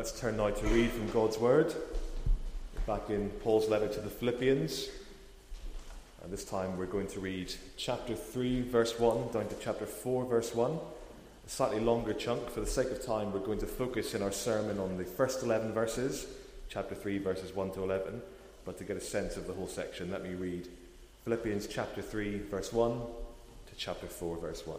Let's turn now to read from God's Word. Back in Paul's letter to the Philippians. And this time we're going to read chapter 3, verse 1, down to chapter 4, verse 1. A slightly longer chunk. For the sake of time, we're going to focus in our sermon on the first 11 verses, chapter 3, verses 1 to 11. But to get a sense of the whole section, let me read Philippians chapter 3, verse 1 to chapter 4, verse 1.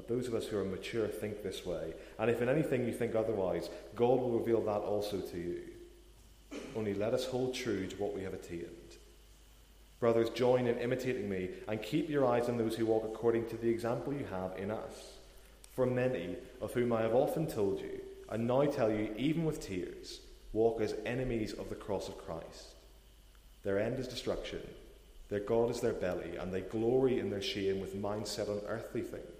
Let those of us who are mature think this way. And if in anything you think otherwise, God will reveal that also to you. Only let us hold true to what we have attained. Brothers, join in imitating me and keep your eyes on those who walk according to the example you have in us. For many, of whom I have often told you, and now tell you even with tears, walk as enemies of the cross of Christ. Their end is destruction, their God is their belly, and they glory in their shame with mind set on earthly things.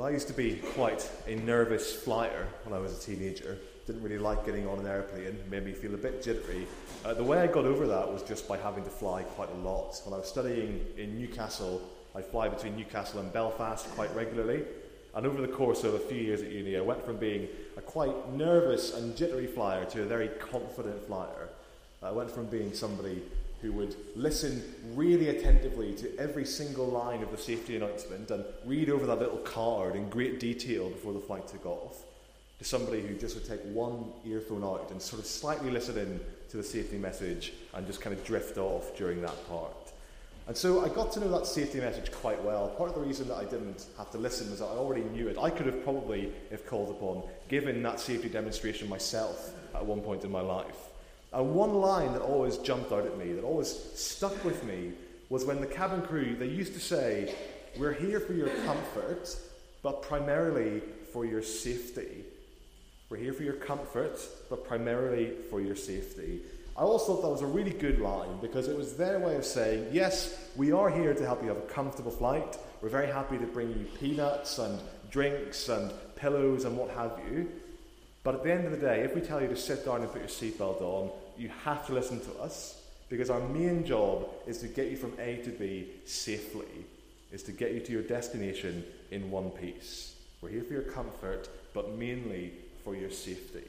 Well, I used to be quite a nervous flyer when I was a teenager. Didn't really like getting on an airplane, made me feel a bit jittery. Uh, the way I got over that was just by having to fly quite a lot. When I was studying in Newcastle, I'd fly between Newcastle and Belfast quite regularly. And over the course of a few years at uni, I went from being a quite nervous and jittery flyer to a very confident flyer. I went from being somebody who would listen really attentively to every single line of the safety announcement and read over that little card in great detail before the flight took off, to somebody who just would take one earphone out and sort of slightly listen in to the safety message and just kind of drift off during that part. And so I got to know that safety message quite well. Part of the reason that I didn't have to listen was that I already knew it. I could have probably, if called upon, given that safety demonstration myself at one point in my life. And one line that always jumped out at me, that always stuck with me, was when the cabin crew, they used to say, We're here for your comfort, but primarily for your safety. We're here for your comfort, but primarily for your safety. I always thought that was a really good line because it was their way of saying, Yes, we are here to help you have a comfortable flight. We're very happy to bring you peanuts and drinks and pillows and what have you. But at the end of the day, if we tell you to sit down and put your seatbelt on, you have to listen to us because our main job is to get you from A to B safely, is to get you to your destination in one piece. We're here for your comfort, but mainly for your safety.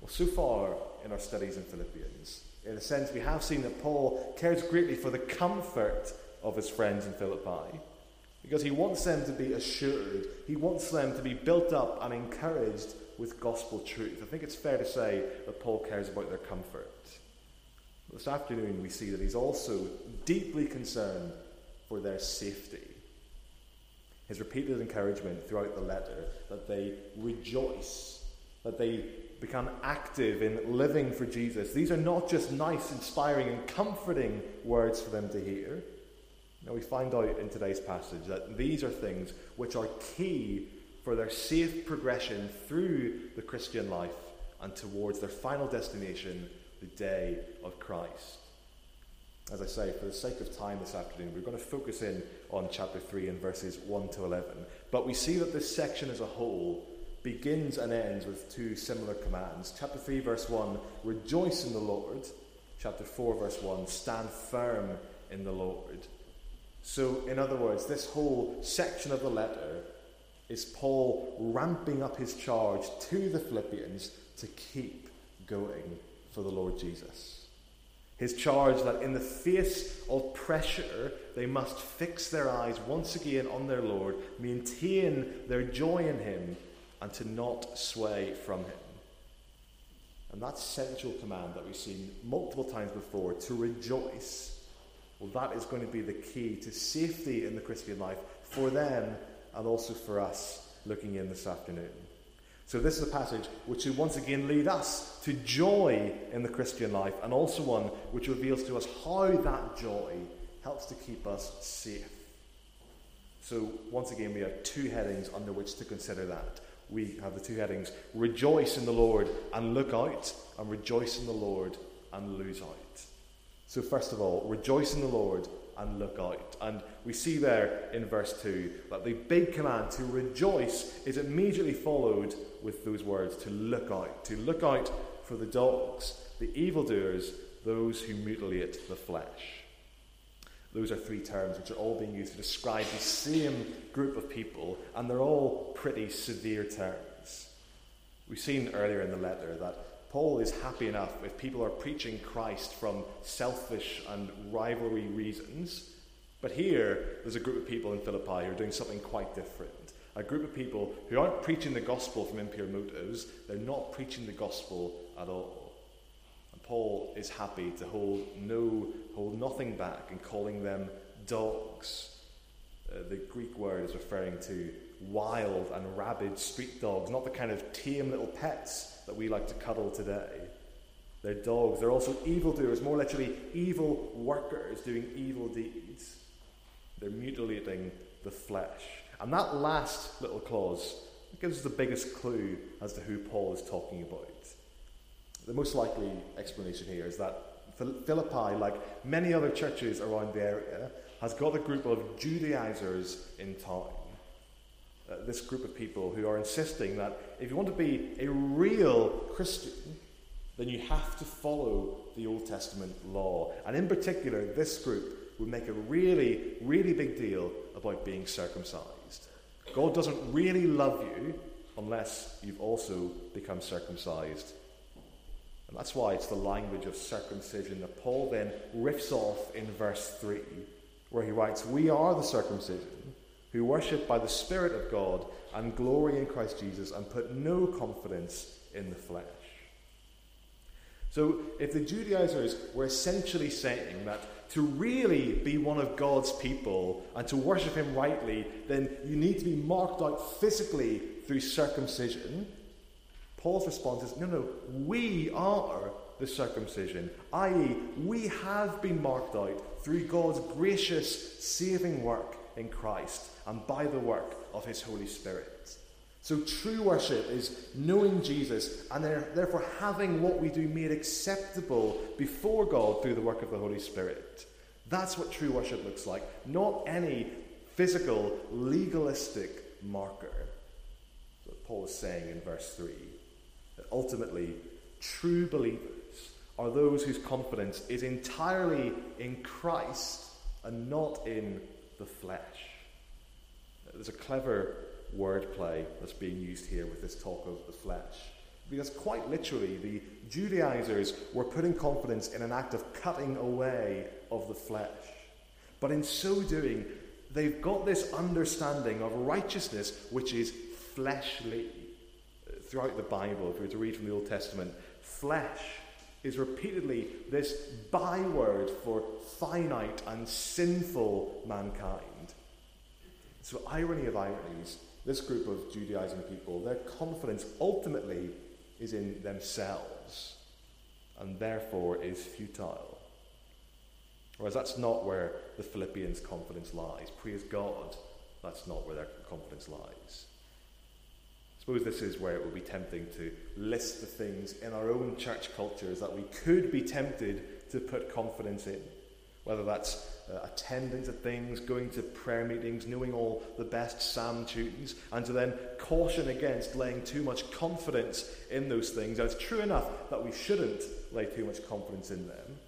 Well, so far in our studies in Philippians, In a sense, we have seen that Paul cares greatly for the comfort of his friends in Philippi because he wants them to be assured, he wants them to be built up and encouraged with gospel truth. I think it's fair to say that Paul cares about their comfort. This afternoon, we see that he's also deeply concerned for their safety. His repeated encouragement throughout the letter that they rejoice, that they become active in living for Jesus. These are not just nice, inspiring, and comforting words for them to hear. Now, we find out in today's passage that these are things which are key for their safe progression through the Christian life and towards their final destination, the day of Christ. As I say, for the sake of time this afternoon, we're going to focus in on chapter 3 and verses 1 to 11. But we see that this section as a whole begins and ends with two similar commands. Chapter 3, verse 1, rejoice in the Lord. Chapter 4, verse 1, stand firm in the Lord. So, in other words, this whole section of the letter is Paul ramping up his charge to the Philippians to keep going for the Lord Jesus. His charge that in the face of pressure, they must fix their eyes once again on their Lord, maintain their joy in Him, and to not sway from Him. And that central command that we've seen multiple times before to rejoice, well, that is going to be the key to safety in the Christian life for them and also for us looking in this afternoon. So, this is a passage which will once again lead us to joy in the Christian life, and also one which reveals to us how that joy helps to keep us safe. So, once again, we have two headings under which to consider that. We have the two headings rejoice in the Lord and look out, and rejoice in the Lord and lose out. So, first of all, rejoice in the Lord and look out. And we see there in verse 2 that the big command to rejoice is immediately followed with those words to look out. To look out for the dogs, the evildoers, those who mutilate the flesh. Those are three terms which are all being used to describe the same group of people, and they're all pretty severe terms. We've seen earlier in the letter that Paul is happy enough if people are preaching Christ from selfish and rivalry reasons. But here, there's a group of people in Philippi who are doing something quite different. A group of people who aren't preaching the gospel from impure motives, they're not preaching the gospel at all. And Paul is happy to hold no, hold nothing back in calling them dogs. Uh, the Greek word is referring to wild and rabid street dogs, not the kind of tame little pets that we like to cuddle today. They're dogs. They're also evildoers, more literally, evil workers doing evil deeds. They're mutilating the flesh. And that last little clause gives us the biggest clue as to who Paul is talking about. The most likely explanation here is that Philippi, like many other churches around the area, has got a group of Judaizers in town uh, this group of people who are insisting that if you want to be a real Christian, then you have to follow the Old Testament law. And in particular, this group would make a really, really big deal about being circumcised. God doesn't really love you unless you've also become circumcised. And that's why it's the language of circumcision that Paul then riffs off in verse 3, where he writes, We are the circumcision who worship by the Spirit of God and glory in Christ Jesus and put no confidence in the flesh. So, if the Judaizers were essentially saying that to really be one of God's people and to worship Him rightly, then you need to be marked out physically through circumcision, Paul's response is no, no, we are the circumcision, i.e., we have been marked out through God's gracious saving work in Christ and by the work of his Holy Spirit. So, true worship is knowing Jesus and therefore having what we do made acceptable before God through the work of the Holy Spirit. That's what true worship looks like, not any physical, legalistic marker. What Paul is saying in verse 3. That ultimately, true believers are those whose confidence is entirely in Christ and not in the flesh. There's a clever wordplay that's being used here with this talk of the flesh. Because quite literally, the Judaizers were putting confidence in an act of cutting away of the flesh. But in so doing, they've got this understanding of righteousness which is fleshly. Throughout the Bible, if we were to read from the Old Testament, flesh is repeatedly this byword for finite and sinful mankind. So, irony of ironies, this group of Judaizing people, their confidence ultimately is in themselves and therefore is futile. Whereas that's not where the Philippians' confidence lies. Praise God, that's not where their confidence lies. Suppose this is where it would be tempting to list the things in our own church cultures that we could be tempted to put confidence in. Whether that's uh, attending to things, going to prayer meetings, knowing all the best psalm tunes, and to then caution against laying too much confidence in those things. It's true enough that we shouldn't lay too much confidence in them.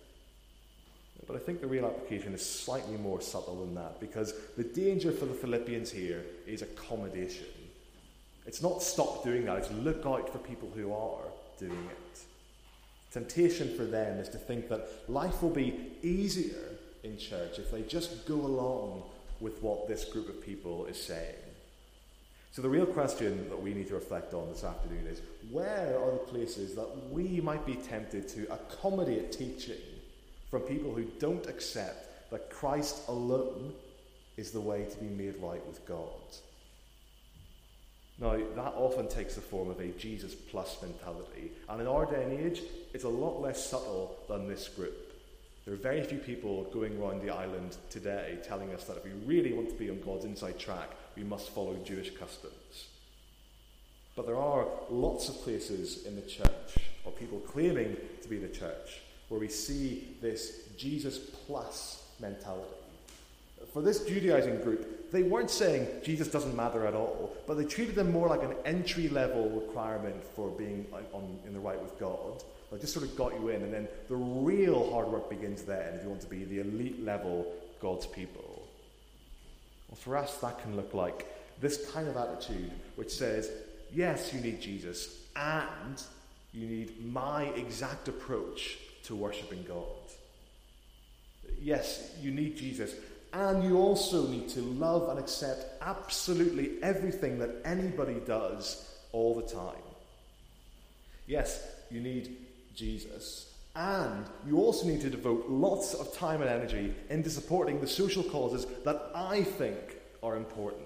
But I think the real application is slightly more subtle than that because the danger for the Philippians here is accommodation. It's not stop doing that, it's look out for people who are doing it. Temptation for them is to think that life will be easier in church if they just go along with what this group of people is saying. So, the real question that we need to reflect on this afternoon is where are the places that we might be tempted to accommodate teaching from people who don't accept that Christ alone is the way to be made right with God? Now, that often takes the form of a Jesus plus mentality. And in our day and age, it's a lot less subtle than this group. There are very few people going around the island today telling us that if we really want to be on God's inside track, we must follow Jewish customs. But there are lots of places in the church, or people claiming to be the church, where we see this Jesus plus mentality. For this Judaizing group, they weren't saying Jesus doesn't matter at all, but they treated them more like an entry level requirement for being on, in the right with God I just sort of got you in, and then the real hard work begins then if you want to be the elite level God's people. Well, for us, that can look like this kind of attitude which says, yes, you need Jesus, and you need my exact approach to worshipping God. Yes, you need Jesus, and you also need to love and accept absolutely everything that anybody does all the time. Yes, you need Jesus. And you also need to devote lots of time and energy into supporting the social causes that I think are important.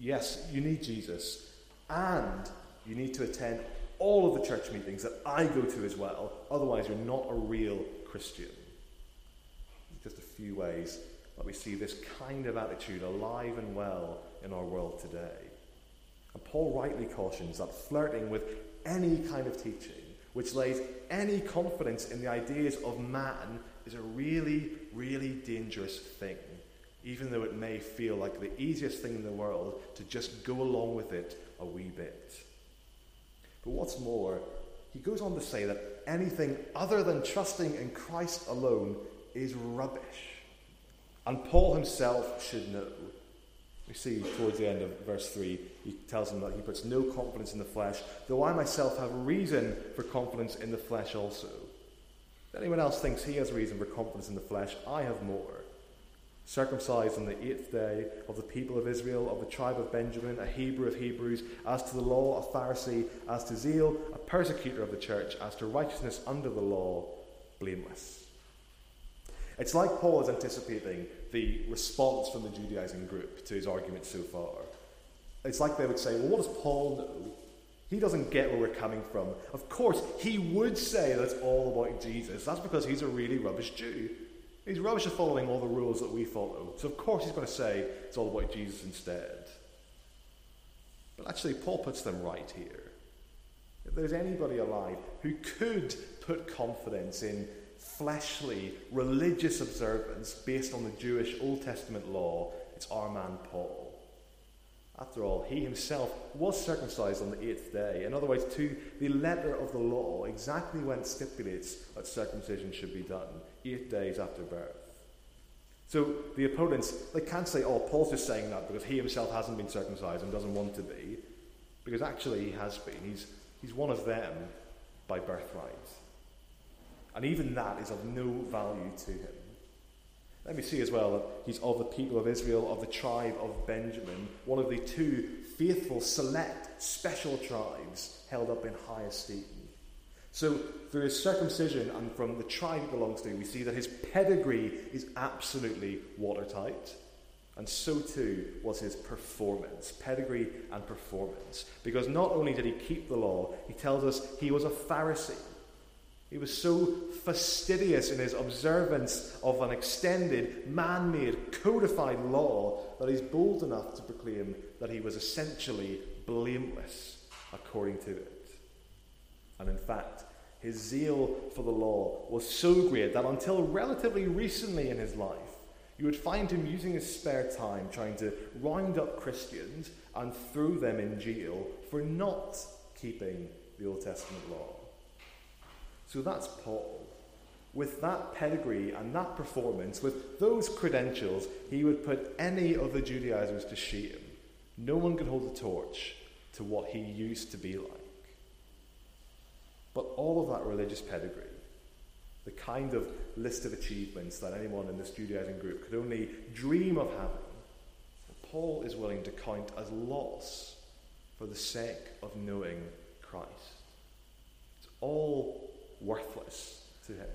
Yes, you need Jesus. And you need to attend all of the church meetings that I go to as well. Otherwise, you're not a real Christian. Just a few ways that we see this kind of attitude alive and well in our world today. And Paul rightly cautions that flirting with any kind of teaching which lays any confidence in the ideas of man is a really, really dangerous thing, even though it may feel like the easiest thing in the world to just go along with it a wee bit. But what's more, he goes on to say that anything other than trusting in Christ alone is rubbish. And Paul himself should know. We see towards the end of verse 3, he tells them that he puts no confidence in the flesh, though I myself have reason for confidence in the flesh also. If anyone else thinks he has reason for confidence in the flesh, I have more. Circumcised on the eighth day of the people of Israel, of the tribe of Benjamin, a Hebrew of Hebrews, as to the law, a Pharisee, as to zeal, a persecutor of the church, as to righteousness under the law, blameless. It's like Paul is anticipating the response from the Judaizing group to his argument so far. It's like they would say, well, what does Paul know? He doesn't get where we're coming from. Of course, he would say that it's all about Jesus. That's because he's a really rubbish Jew. He's rubbish at following all the rules that we follow. So, of course, he's going to say it's all about Jesus instead. But actually, Paul puts them right here. If there's anybody alive who could put confidence in fleshly, religious observance based on the Jewish Old Testament law, it's our man Paul. After all, he himself was circumcised on the eighth day. In other words, to the letter of the law, exactly when it stipulates that circumcision should be done, eight days after birth. So the opponents, they can't say, oh, Paul's just saying that because he himself hasn't been circumcised and doesn't want to be. Because actually, he has been. He's, he's one of them by birthright. And even that is of no value to him. Let me see as well that he's of the people of Israel, of the tribe of Benjamin, one of the two faithful, select, special tribes held up in high esteem. So, through his circumcision and from the tribe he belongs to, we see that his pedigree is absolutely watertight. And so too was his performance, pedigree and performance. Because not only did he keep the law, he tells us he was a Pharisee. He was so fastidious in his observance of an extended, man made, codified law that he's bold enough to proclaim that he was essentially blameless according to it. And in fact, his zeal for the law was so great that until relatively recently in his life, you would find him using his spare time trying to round up Christians and throw them in jail for not keeping the Old Testament law. So that's Paul. With that pedigree and that performance, with those credentials, he would put any of the Judaizers to shame. No one could hold a torch to what he used to be like. But all of that religious pedigree, the kind of list of achievements that anyone in this Judaizing group could only dream of having, Paul is willing to count as loss for the sake of knowing Christ. It's all worthless to him.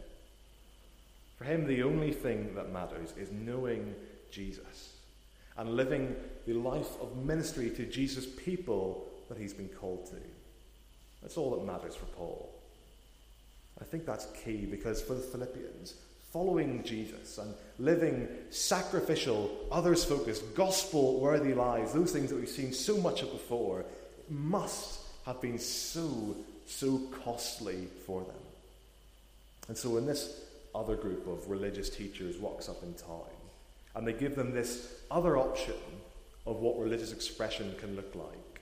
For him, the only thing that matters is knowing Jesus and living the life of ministry to Jesus' people that he's been called to. That's all that matters for Paul. I think that's key because for the Philippians, following Jesus and living sacrificial, others focused, gospel worthy lives, those things that we've seen so much of before, must have been so, so costly for them. And so when this other group of religious teachers walks up in town and they give them this other option of what religious expression can look like,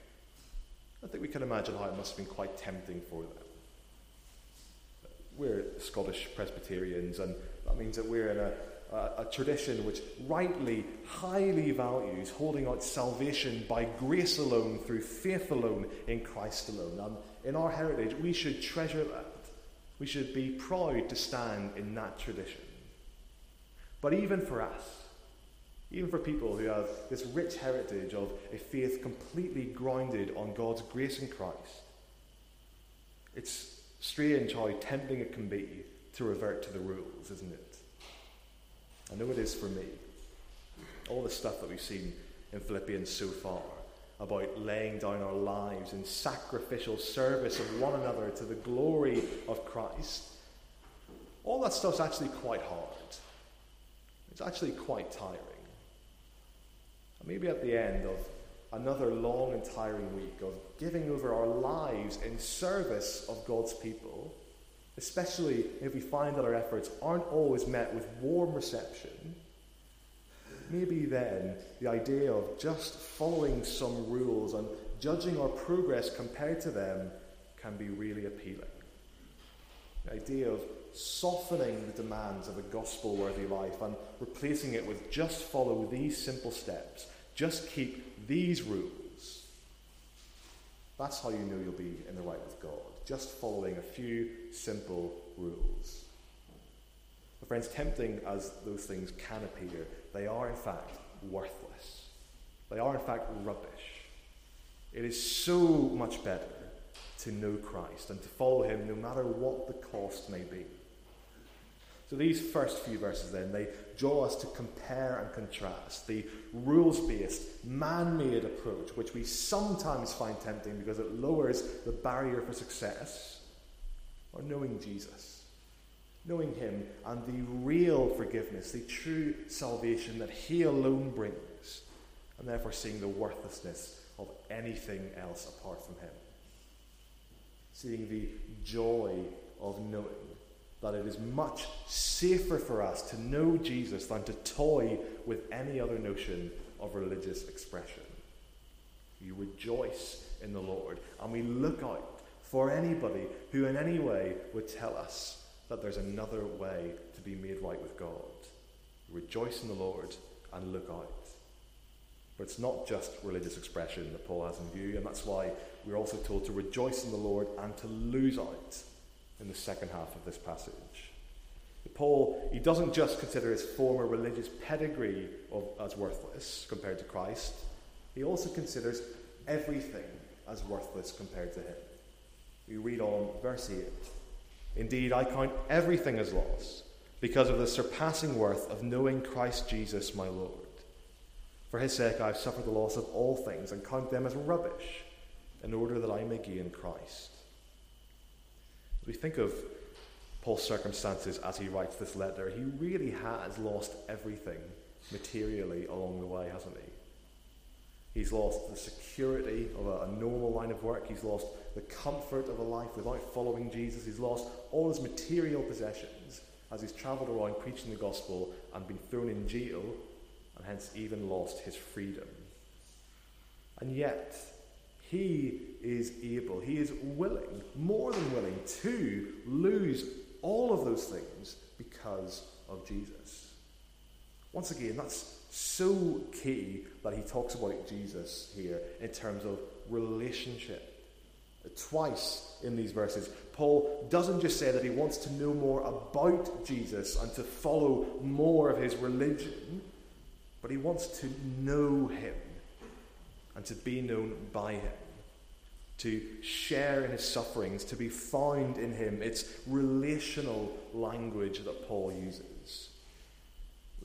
I think we can imagine how it must have been quite tempting for them. We're Scottish Presbyterians, and that means that we're in a, a, tradition which rightly, highly values holding out salvation by grace alone, through faith alone, in Christ alone. And in our heritage, we should treasure that. We should be proud to stand in that tradition. But even for us, even for people who have this rich heritage of a faith completely grounded on God's grace in Christ, it's strange how tempting it can be to revert to the rules, isn't it? I know it is for me. All the stuff that we've seen in Philippians so far about laying down our lives in sacrificial service of one another to the glory of Christ, all that stuff's actually quite hard. It's actually quite tiring. And maybe at the end of another long and tiring week of giving over our lives in service of God's people, especially if we find that our efforts aren't always met with warm reception, maybe then the idea of just following some rules and judging our progress compared to them can be really appealing. The idea of softening the demands of a gospel worthy life and replacing it with just follow these simple steps, just keep these rules. That's how you know you'll be in the right with God, just following a few simple rules. But friends, tempting as those things can appear, they are in fact worthless. They are in fact rubbish. It is so much better to know Christ and to follow him no matter what the cost may be. So these first few verses then, they draw us to compare and contrast the rules-based, man-made approach, which we sometimes find tempting because it lowers the barrier for success, or knowing Jesus, knowing him and the real forgiveness, the true salvation that he alone brings, and therefore seeing the worthlessness of anything else apart from him. Seeing the joy of knowing that it is much safer for us to know Jesus than to toy with any other notion of religious expression. You rejoice in the Lord and we look out for anybody who in any way would tell us that there's another way to be made right with God. Rejoice in the Lord and look out. But it's not just religious expression that Paul has in view, and that's why we're also told to rejoice in the Lord and to lose out in the second half of this passage. Paul, he doesn't just consider his former religious pedigree of, as worthless compared to Christ, he also considers everything as worthless compared to him. We read on verse 8 Indeed, I count everything as loss because of the surpassing worth of knowing Christ Jesus my Lord. For his sake I have suffered the loss of all things and count them as rubbish in order that I may gain Christ. As we think of Paul's circumstances as he writes this letter. He really has lost everything materially along the way, hasn't he? He's lost the security of a, a, normal line of work. He's lost the comfort of a life without following Jesus. He's lost all his material possessions as he's travelled around preaching the gospel and been thrown in jail, and hence even lost his freedom. And yet, he is able, he is willing, more than willing, to lose all of those things because of Jesus. Once again, that's so key that he talks about Jesus here in terms of relationship. Twice in these verses, Paul doesn't just say that he wants to know more about Jesus and to follow more of his religion, but he wants to know him and to be known by him to share in his sufferings, to be found in him. It's relational language that Paul uses.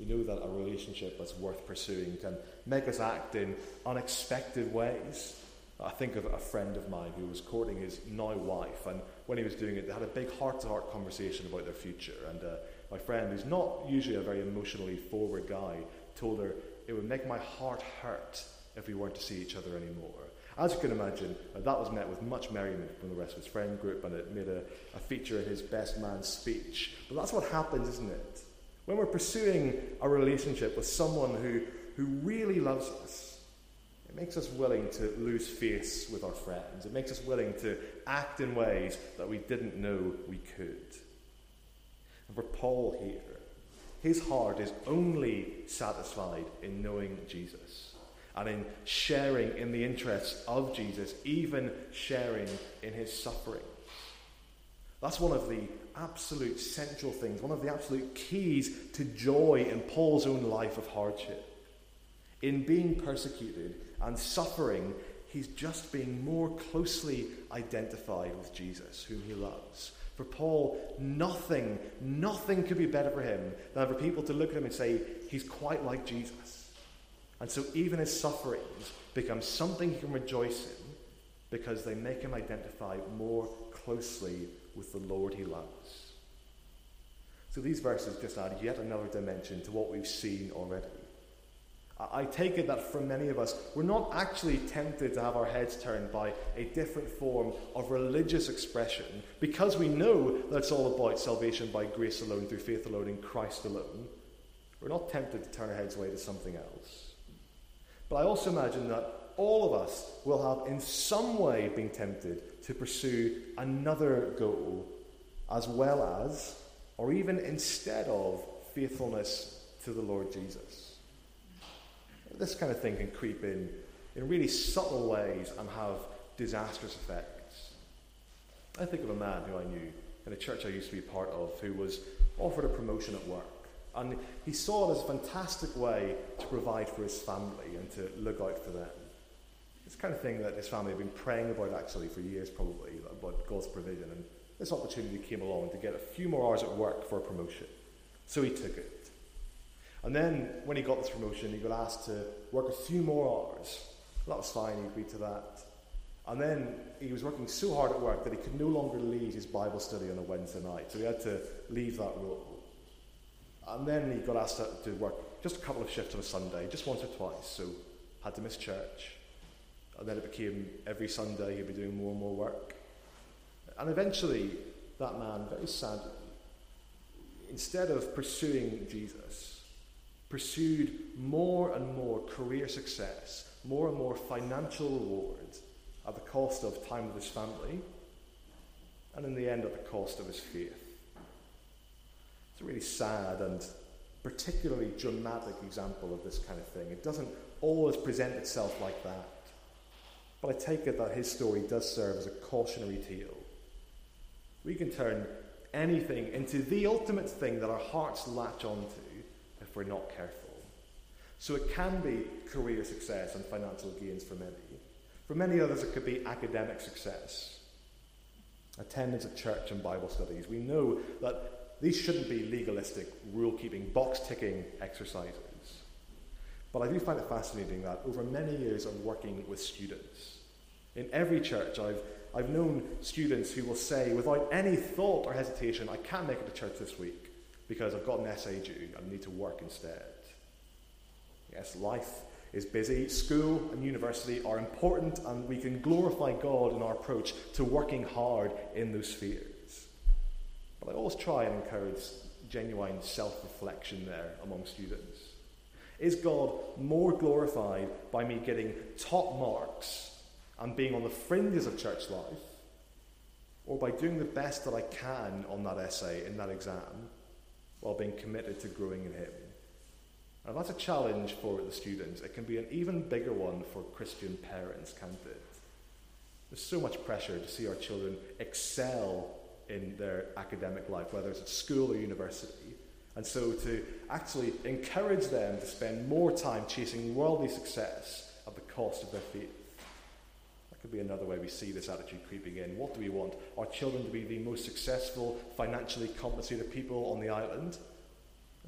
We know that a relationship that's worth pursuing can make us act in unexpected ways. I think of a friend of mine who was courting his now wife, and when he was doing it, they had a big heart to heart conversation about their future. And uh, my friend, who's not usually a very emotionally forward guy, told her, It would make my heart hurt if we weren't to see each other anymore. As you can imagine, uh, that was met with much merriment from the rest of his friend group, and it made a, a feature in his best man speech. But that's what happens, isn't it? When we're pursuing a relationship with someone who, who really loves us, it makes us willing to lose face with our friends. It makes us willing to act in ways that we didn't know we could. And for Paul here, his heart is only satisfied in knowing Jesus and in sharing in the interests of Jesus, even sharing in his suffering. That's one of the absolute central things, one of the absolute keys to joy in Paul's own life of hardship. In being persecuted and suffering, he's just being more closely identified with Jesus, whom he loves. For Paul, nothing, nothing could be better for him than for people to look at him and say, he's quite like Jesus. And so even his sufferings become something he can rejoice in because they make him identify more closely with the Lord he loves. So these verses just add yet another dimension to what we've seen already. I take it that for many of us, we're not actually tempted to have our heads turned by a different form of religious expression because we know that it's all about salvation by grace alone, through faith alone, in Christ alone. We're not tempted to turn our heads away to something else. But I also imagine that all of us will have in some way been tempted to pursue another goal as well as, or even instead of, faithfulness to the Lord Jesus. This kind of thing can creep in in really subtle ways and have disastrous effects. I think of a man who I knew in a church I used to be part of who was offered a promotion at work. And he saw it as a fantastic way to provide for his family and to look out for them. It's kind of thing that his family had been praying about actually for years, probably, about God's provision. And this opportunity came along to get a few more hours at work for a promotion. So he took it. And then when he got this promotion, he got asked to work a few more hours. That was fine, he agreed to that. And then he was working so hard at work that he could no longer lead his Bible study on a Wednesday night. So he had to leave that role. And then he got asked to work just a couple of shifts on a Sunday, just once or twice, so had to miss church. And then it became every Sunday he'd be doing more and more work. And eventually, that man, very sadly, instead of pursuing Jesus, pursued more and more career success, more and more financial rewards at the cost of time with his family, and in the end at the cost of his faith. It's a really sad and particularly dramatic example of this kind of thing. It doesn't always present itself like that. But I take it that his story does serve as a cautionary tale. We can turn anything into the ultimate thing that our hearts latch onto if we're not careful. So it can be career success and financial gains for many. For many others, it could be academic success, attendance at church and Bible studies. We know that these shouldn't be legalistic, rule keeping, box ticking exercises. But I do find it fascinating that over many years of working with students, in every church I've, I've known students who will say, without any thought or hesitation, I can't make it to church this week because I've got an essay due and need to work instead. Yes, life is busy. School and university are important, and we can glorify God in our approach to working hard in those spheres. But I always try and encourage genuine self reflection there among students. Is God more glorified by me getting top marks and being on the fringes of church life, or by doing the best that I can on that essay in that exam while being committed to growing in Him? And that's a challenge for the students. It can be an even bigger one for Christian parents, can't it? There's so much pressure to see our children excel in their academic life, whether it's at school or university. And so to actually encourage them to spend more time chasing worldly success at the cost of their faith. That could be another way we see this attitude creeping in. What do we want? Our children to be the most successful, financially compensated people on the island?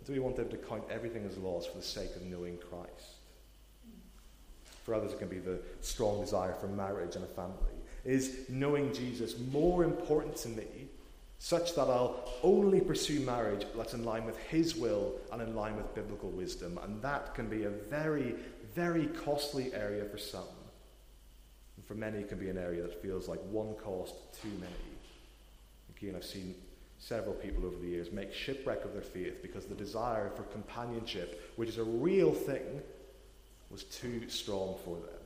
do we want them to count everything as loss for the sake of knowing Christ? For others, it can be the strong desire for marriage and a family. Is knowing Jesus more important to me, such that I'll only pursue marriage that's in line with His will and in line with biblical wisdom? And that can be a very, very costly area for some. And for many, it can be an area that feels like one cost too many. Again, I've seen several people over the years make shipwreck of their faith because the desire for companionship, which is a real thing, was too strong for them,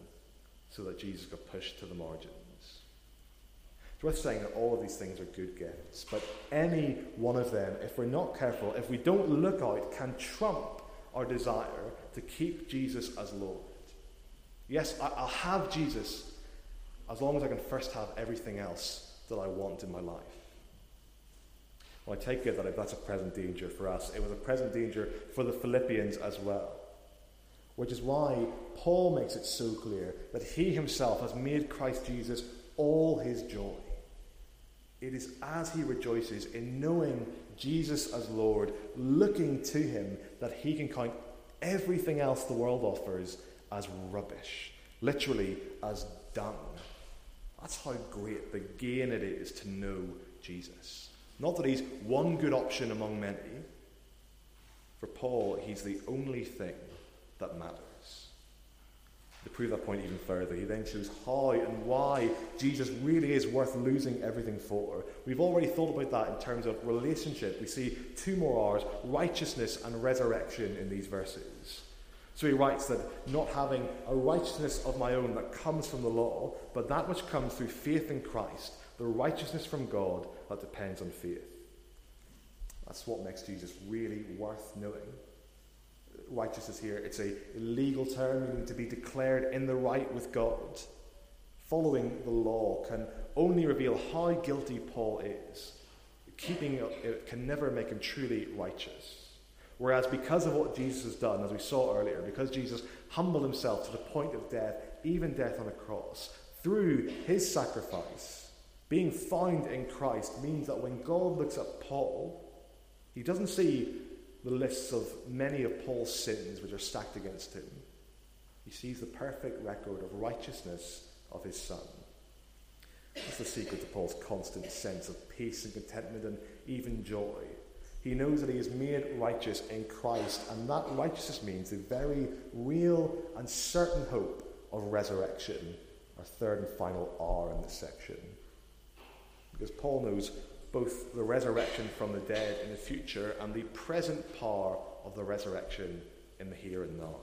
so that Jesus got pushed to the margins. It's worth saying that all of these things are good gifts, but any one of them, if we're not careful, if we don't look out, can trump our desire to keep Jesus as Lord. Yes, I'll have Jesus as long as I can first have everything else that I want in my life. Well, I take it that that's a present danger for us, it was a present danger for the Philippians as well. Which is why Paul makes it so clear that he himself has made Christ Jesus all his joy. It is as he rejoices in knowing Jesus as Lord, looking to him, that he can count everything else the world offers as rubbish, literally as dung. That's how great the gain it is to know Jesus. Not that he's one good option among many. For Paul, he's the only thing that matters. To prove that point even further, he then shows how and why Jesus really is worth losing everything for. We've already thought about that in terms of relationship. We see two more R's righteousness and resurrection in these verses. So he writes that not having a righteousness of my own that comes from the law, but that which comes through faith in Christ, the righteousness from God that depends on faith. That's what makes Jesus really worth knowing. Righteousness here, it's a legal term meaning to be declared in the right with God. Following the law can only reveal how guilty Paul is. Keeping it can never make him truly righteous. Whereas, because of what Jesus has done, as we saw earlier, because Jesus humbled himself to the point of death, even death on a cross, through his sacrifice, being found in Christ means that when God looks at Paul, he doesn't see the lists of many of Paul's sins which are stacked against him. He sees the perfect record of righteousness of his Son. That's the secret to Paul's constant sense of peace and contentment and even joy. He knows that he is made righteous in Christ, and that righteousness means the very real and certain hope of resurrection, our third and final R in this section. Because Paul knows both the resurrection from the dead in the future and the present power of the resurrection in the here and now.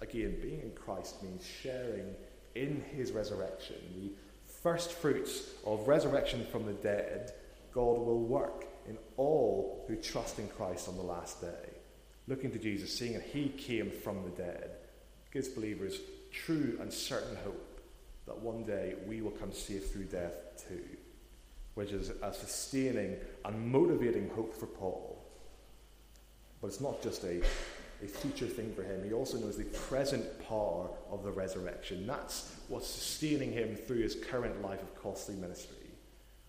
Again, being in Christ means sharing in his resurrection. The first fruits of resurrection from the dead, God will work in all who trust in Christ on the last day. Looking to Jesus, seeing that he came from the dead, gives believers true and certain hope that one day we will come safe through death too, which is a sustaining and motivating hope for Paul. But it's not just a, a future thing for him, he also knows the present power of the resurrection. That's what's sustaining him through his current life of costly ministry.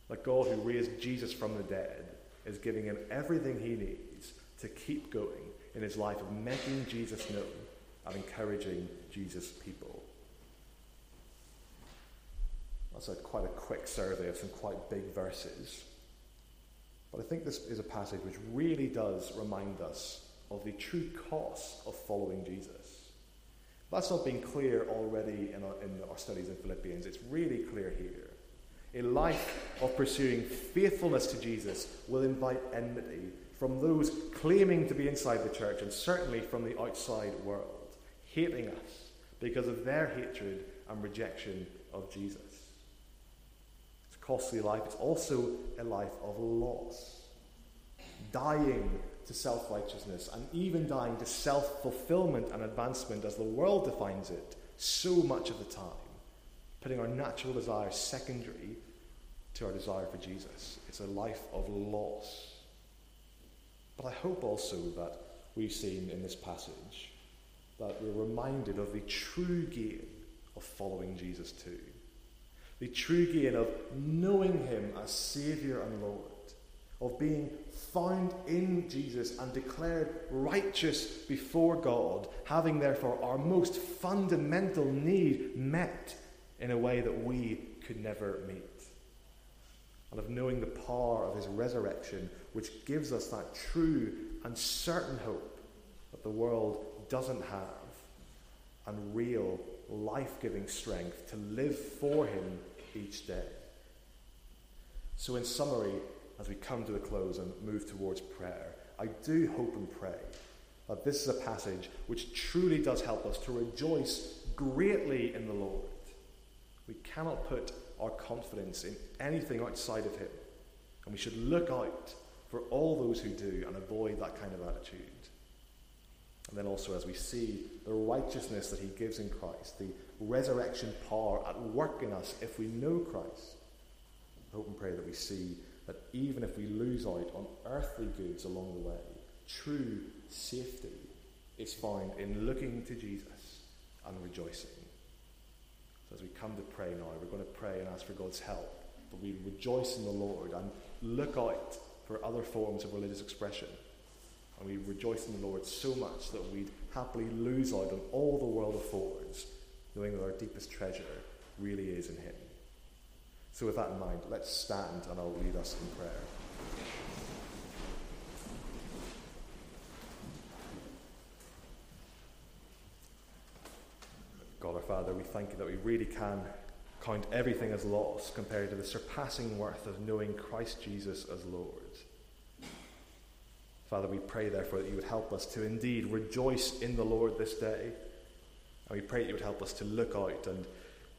That God, who raised Jesus from the dead, is giving him everything he needs to keep going in his life of making Jesus known and encouraging Jesus' people. That's a, quite a quick survey of some quite big verses. But I think this is a passage which really does remind us of the true cost of following Jesus. That's not been clear already in our, in our studies in Philippians. It's really clear here. A life of pursuing faithfulness to Jesus will invite enmity from those claiming to be inside the church and certainly from the outside world, hating us because of their hatred and rejection of Jesus. Costly life. It's also a life of loss. Dying to self righteousness and even dying to self fulfillment and advancement as the world defines it so much of the time putting our natural desires secondary to our desire for Jesus. It's a life of loss. But I hope also that we've seen in this passage that we're reminded of the true gain of following Jesus too. The true gain of knowing Him as Saviour and Lord, of being found in Jesus and declared righteous before God, having therefore our most fundamental need met in a way that we could never meet. And of knowing the power of his resurrection, which gives us that true and certain hope that the world doesn't have, and real life giving strength to live for him each day. So, in summary, as we come to a close and move towards prayer, I do hope and pray that this is a passage which truly does help us to rejoice greatly in the Lord we cannot put our confidence in anything outside of Him. And we should look out for all those who do and avoid that kind of attitude. And then also, as we see the righteousness that He gives in Christ, the resurrection power at work in us if we know Christ, I hope and pray that we see that even if we lose out on earthly goods along the way, true safety is found in looking to Jesus and rejoicing. So as we come to pray now, we're going to pray and ask for God's help. But we rejoice in the Lord and look out for other forms of religious expression. And we rejoice in the Lord so much that we'd happily lose out on all the world affords, knowing that our deepest treasure really is in Him. So, with that in mind, let's stand and I'll lead us in prayer. God our Father, we thank you that we really can count everything as loss compared to the surpassing worth of knowing Christ Jesus as Lord. Father, we pray therefore that you would help us to indeed rejoice in the Lord this day. And we pray that you would help us to look out and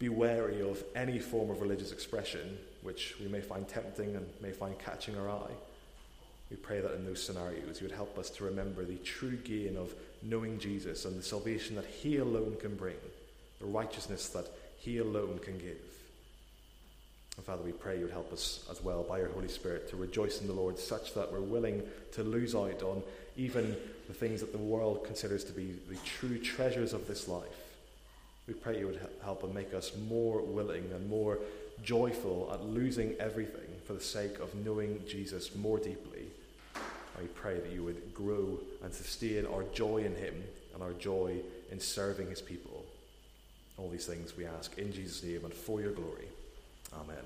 be wary of any form of religious expression which we may find tempting and may find catching our eye. We pray that in those scenarios you would help us to remember the true gain of knowing Jesus and the salvation that he alone can bring the righteousness that He alone can give. And Father, we pray you would help us as well by your Holy Spirit to rejoice in the Lord such that we're willing to lose out on even the things that the world considers to be the true treasures of this life. We pray you would help and make us more willing and more joyful at losing everything for the sake of knowing Jesus more deeply. I pray that you would grow and sustain our joy in Him and our joy in serving His people. All these things we ask in Jesus' name and for your glory. Amen.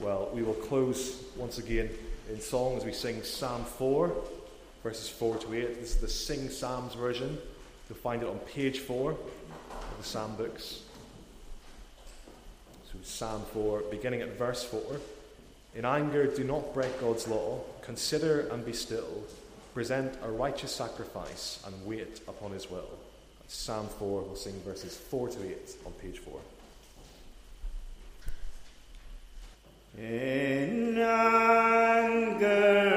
Well, we will close once again in song as we sing Psalm 4, verses 4 to 8. This is the Sing Psalms version. You'll find it on page 4 of the Psalm books. So, Psalm 4, beginning at verse 4. In anger, do not break God's law. Consider and be still. Present a righteous sacrifice and wait upon his will. Psalm 4. We'll sing verses 4 to 8 on page 4. In anger.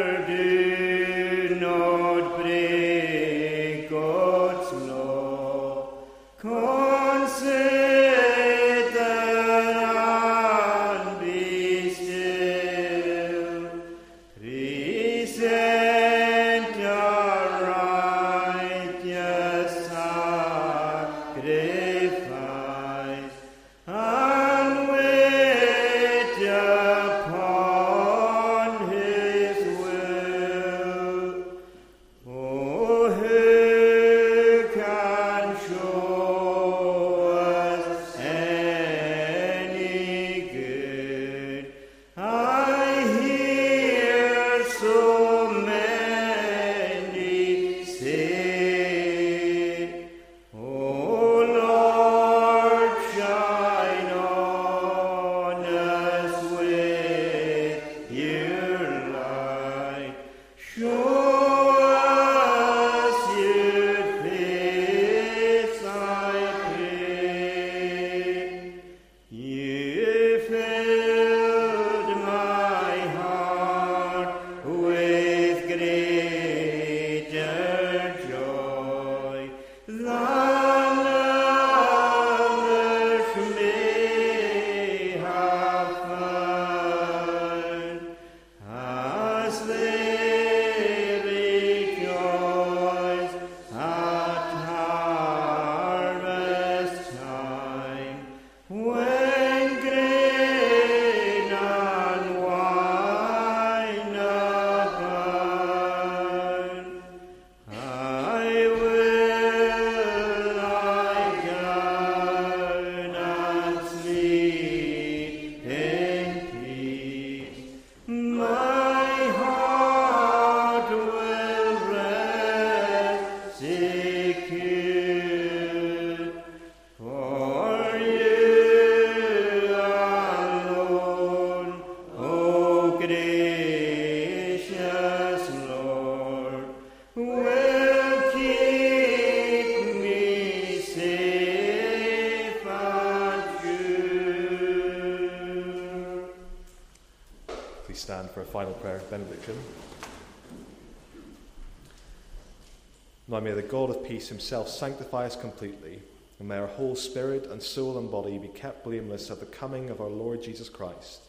may the God of peace himself sanctify us completely, and may our whole spirit and soul and body be kept blameless at the coming of our Lord Jesus Christ.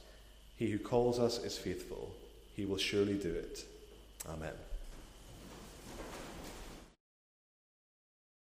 He who calls us is faithful, he will surely do it.